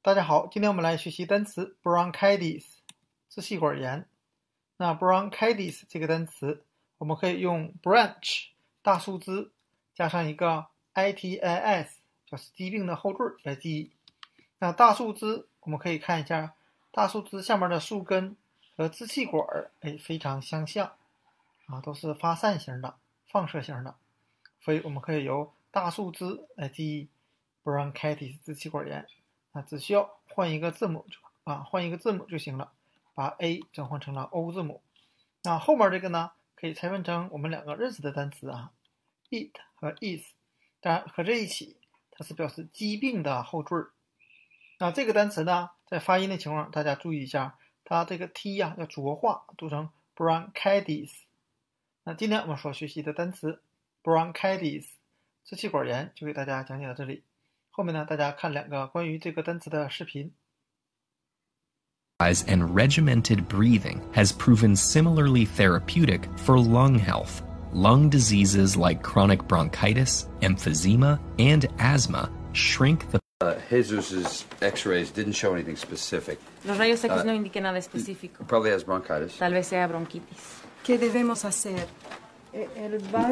大家好，今天我们来学习单词 bronchitis，支气管炎。那 bronchitis 这个单词，我们可以用 branch 大树枝加上一个 itis，就是疾病的后缀来记忆。那大树枝，我们可以看一下，大树枝下面的树根和支气管儿，哎，非常相像，啊，都是发散型的、放射型的，所以我们可以由大树枝来记忆 bronchitis 支气管炎。那只需要换一个字母就啊，换一个字母就行了，把 A 转换成了 O 字母。那后面这个呢，可以拆分成我们两个认识的单词啊，it 和 is，当然合在一起，它是表示疾病的后缀。那这个单词呢，在发音的情况，大家注意一下，它这个 t 呀要浊化，读成 bronchitis。那今天我们所学习的单词 bronchitis 支气管炎，就给大家讲解到这里。后面呢，大家看两个关于这个单词的视频。and regimented breathing has proven similarly therapeutic for lung health. Lung diseases like chronic bronchitis, emphysema, and asthma shrink the Uh, Jesus's X-rays didn't show anything specific. Los rayos X Uh, no indican nada específico. Probably has bronchitis. Tal vez sea bronquitis. ¿Qué debemos hacer? El bálsamo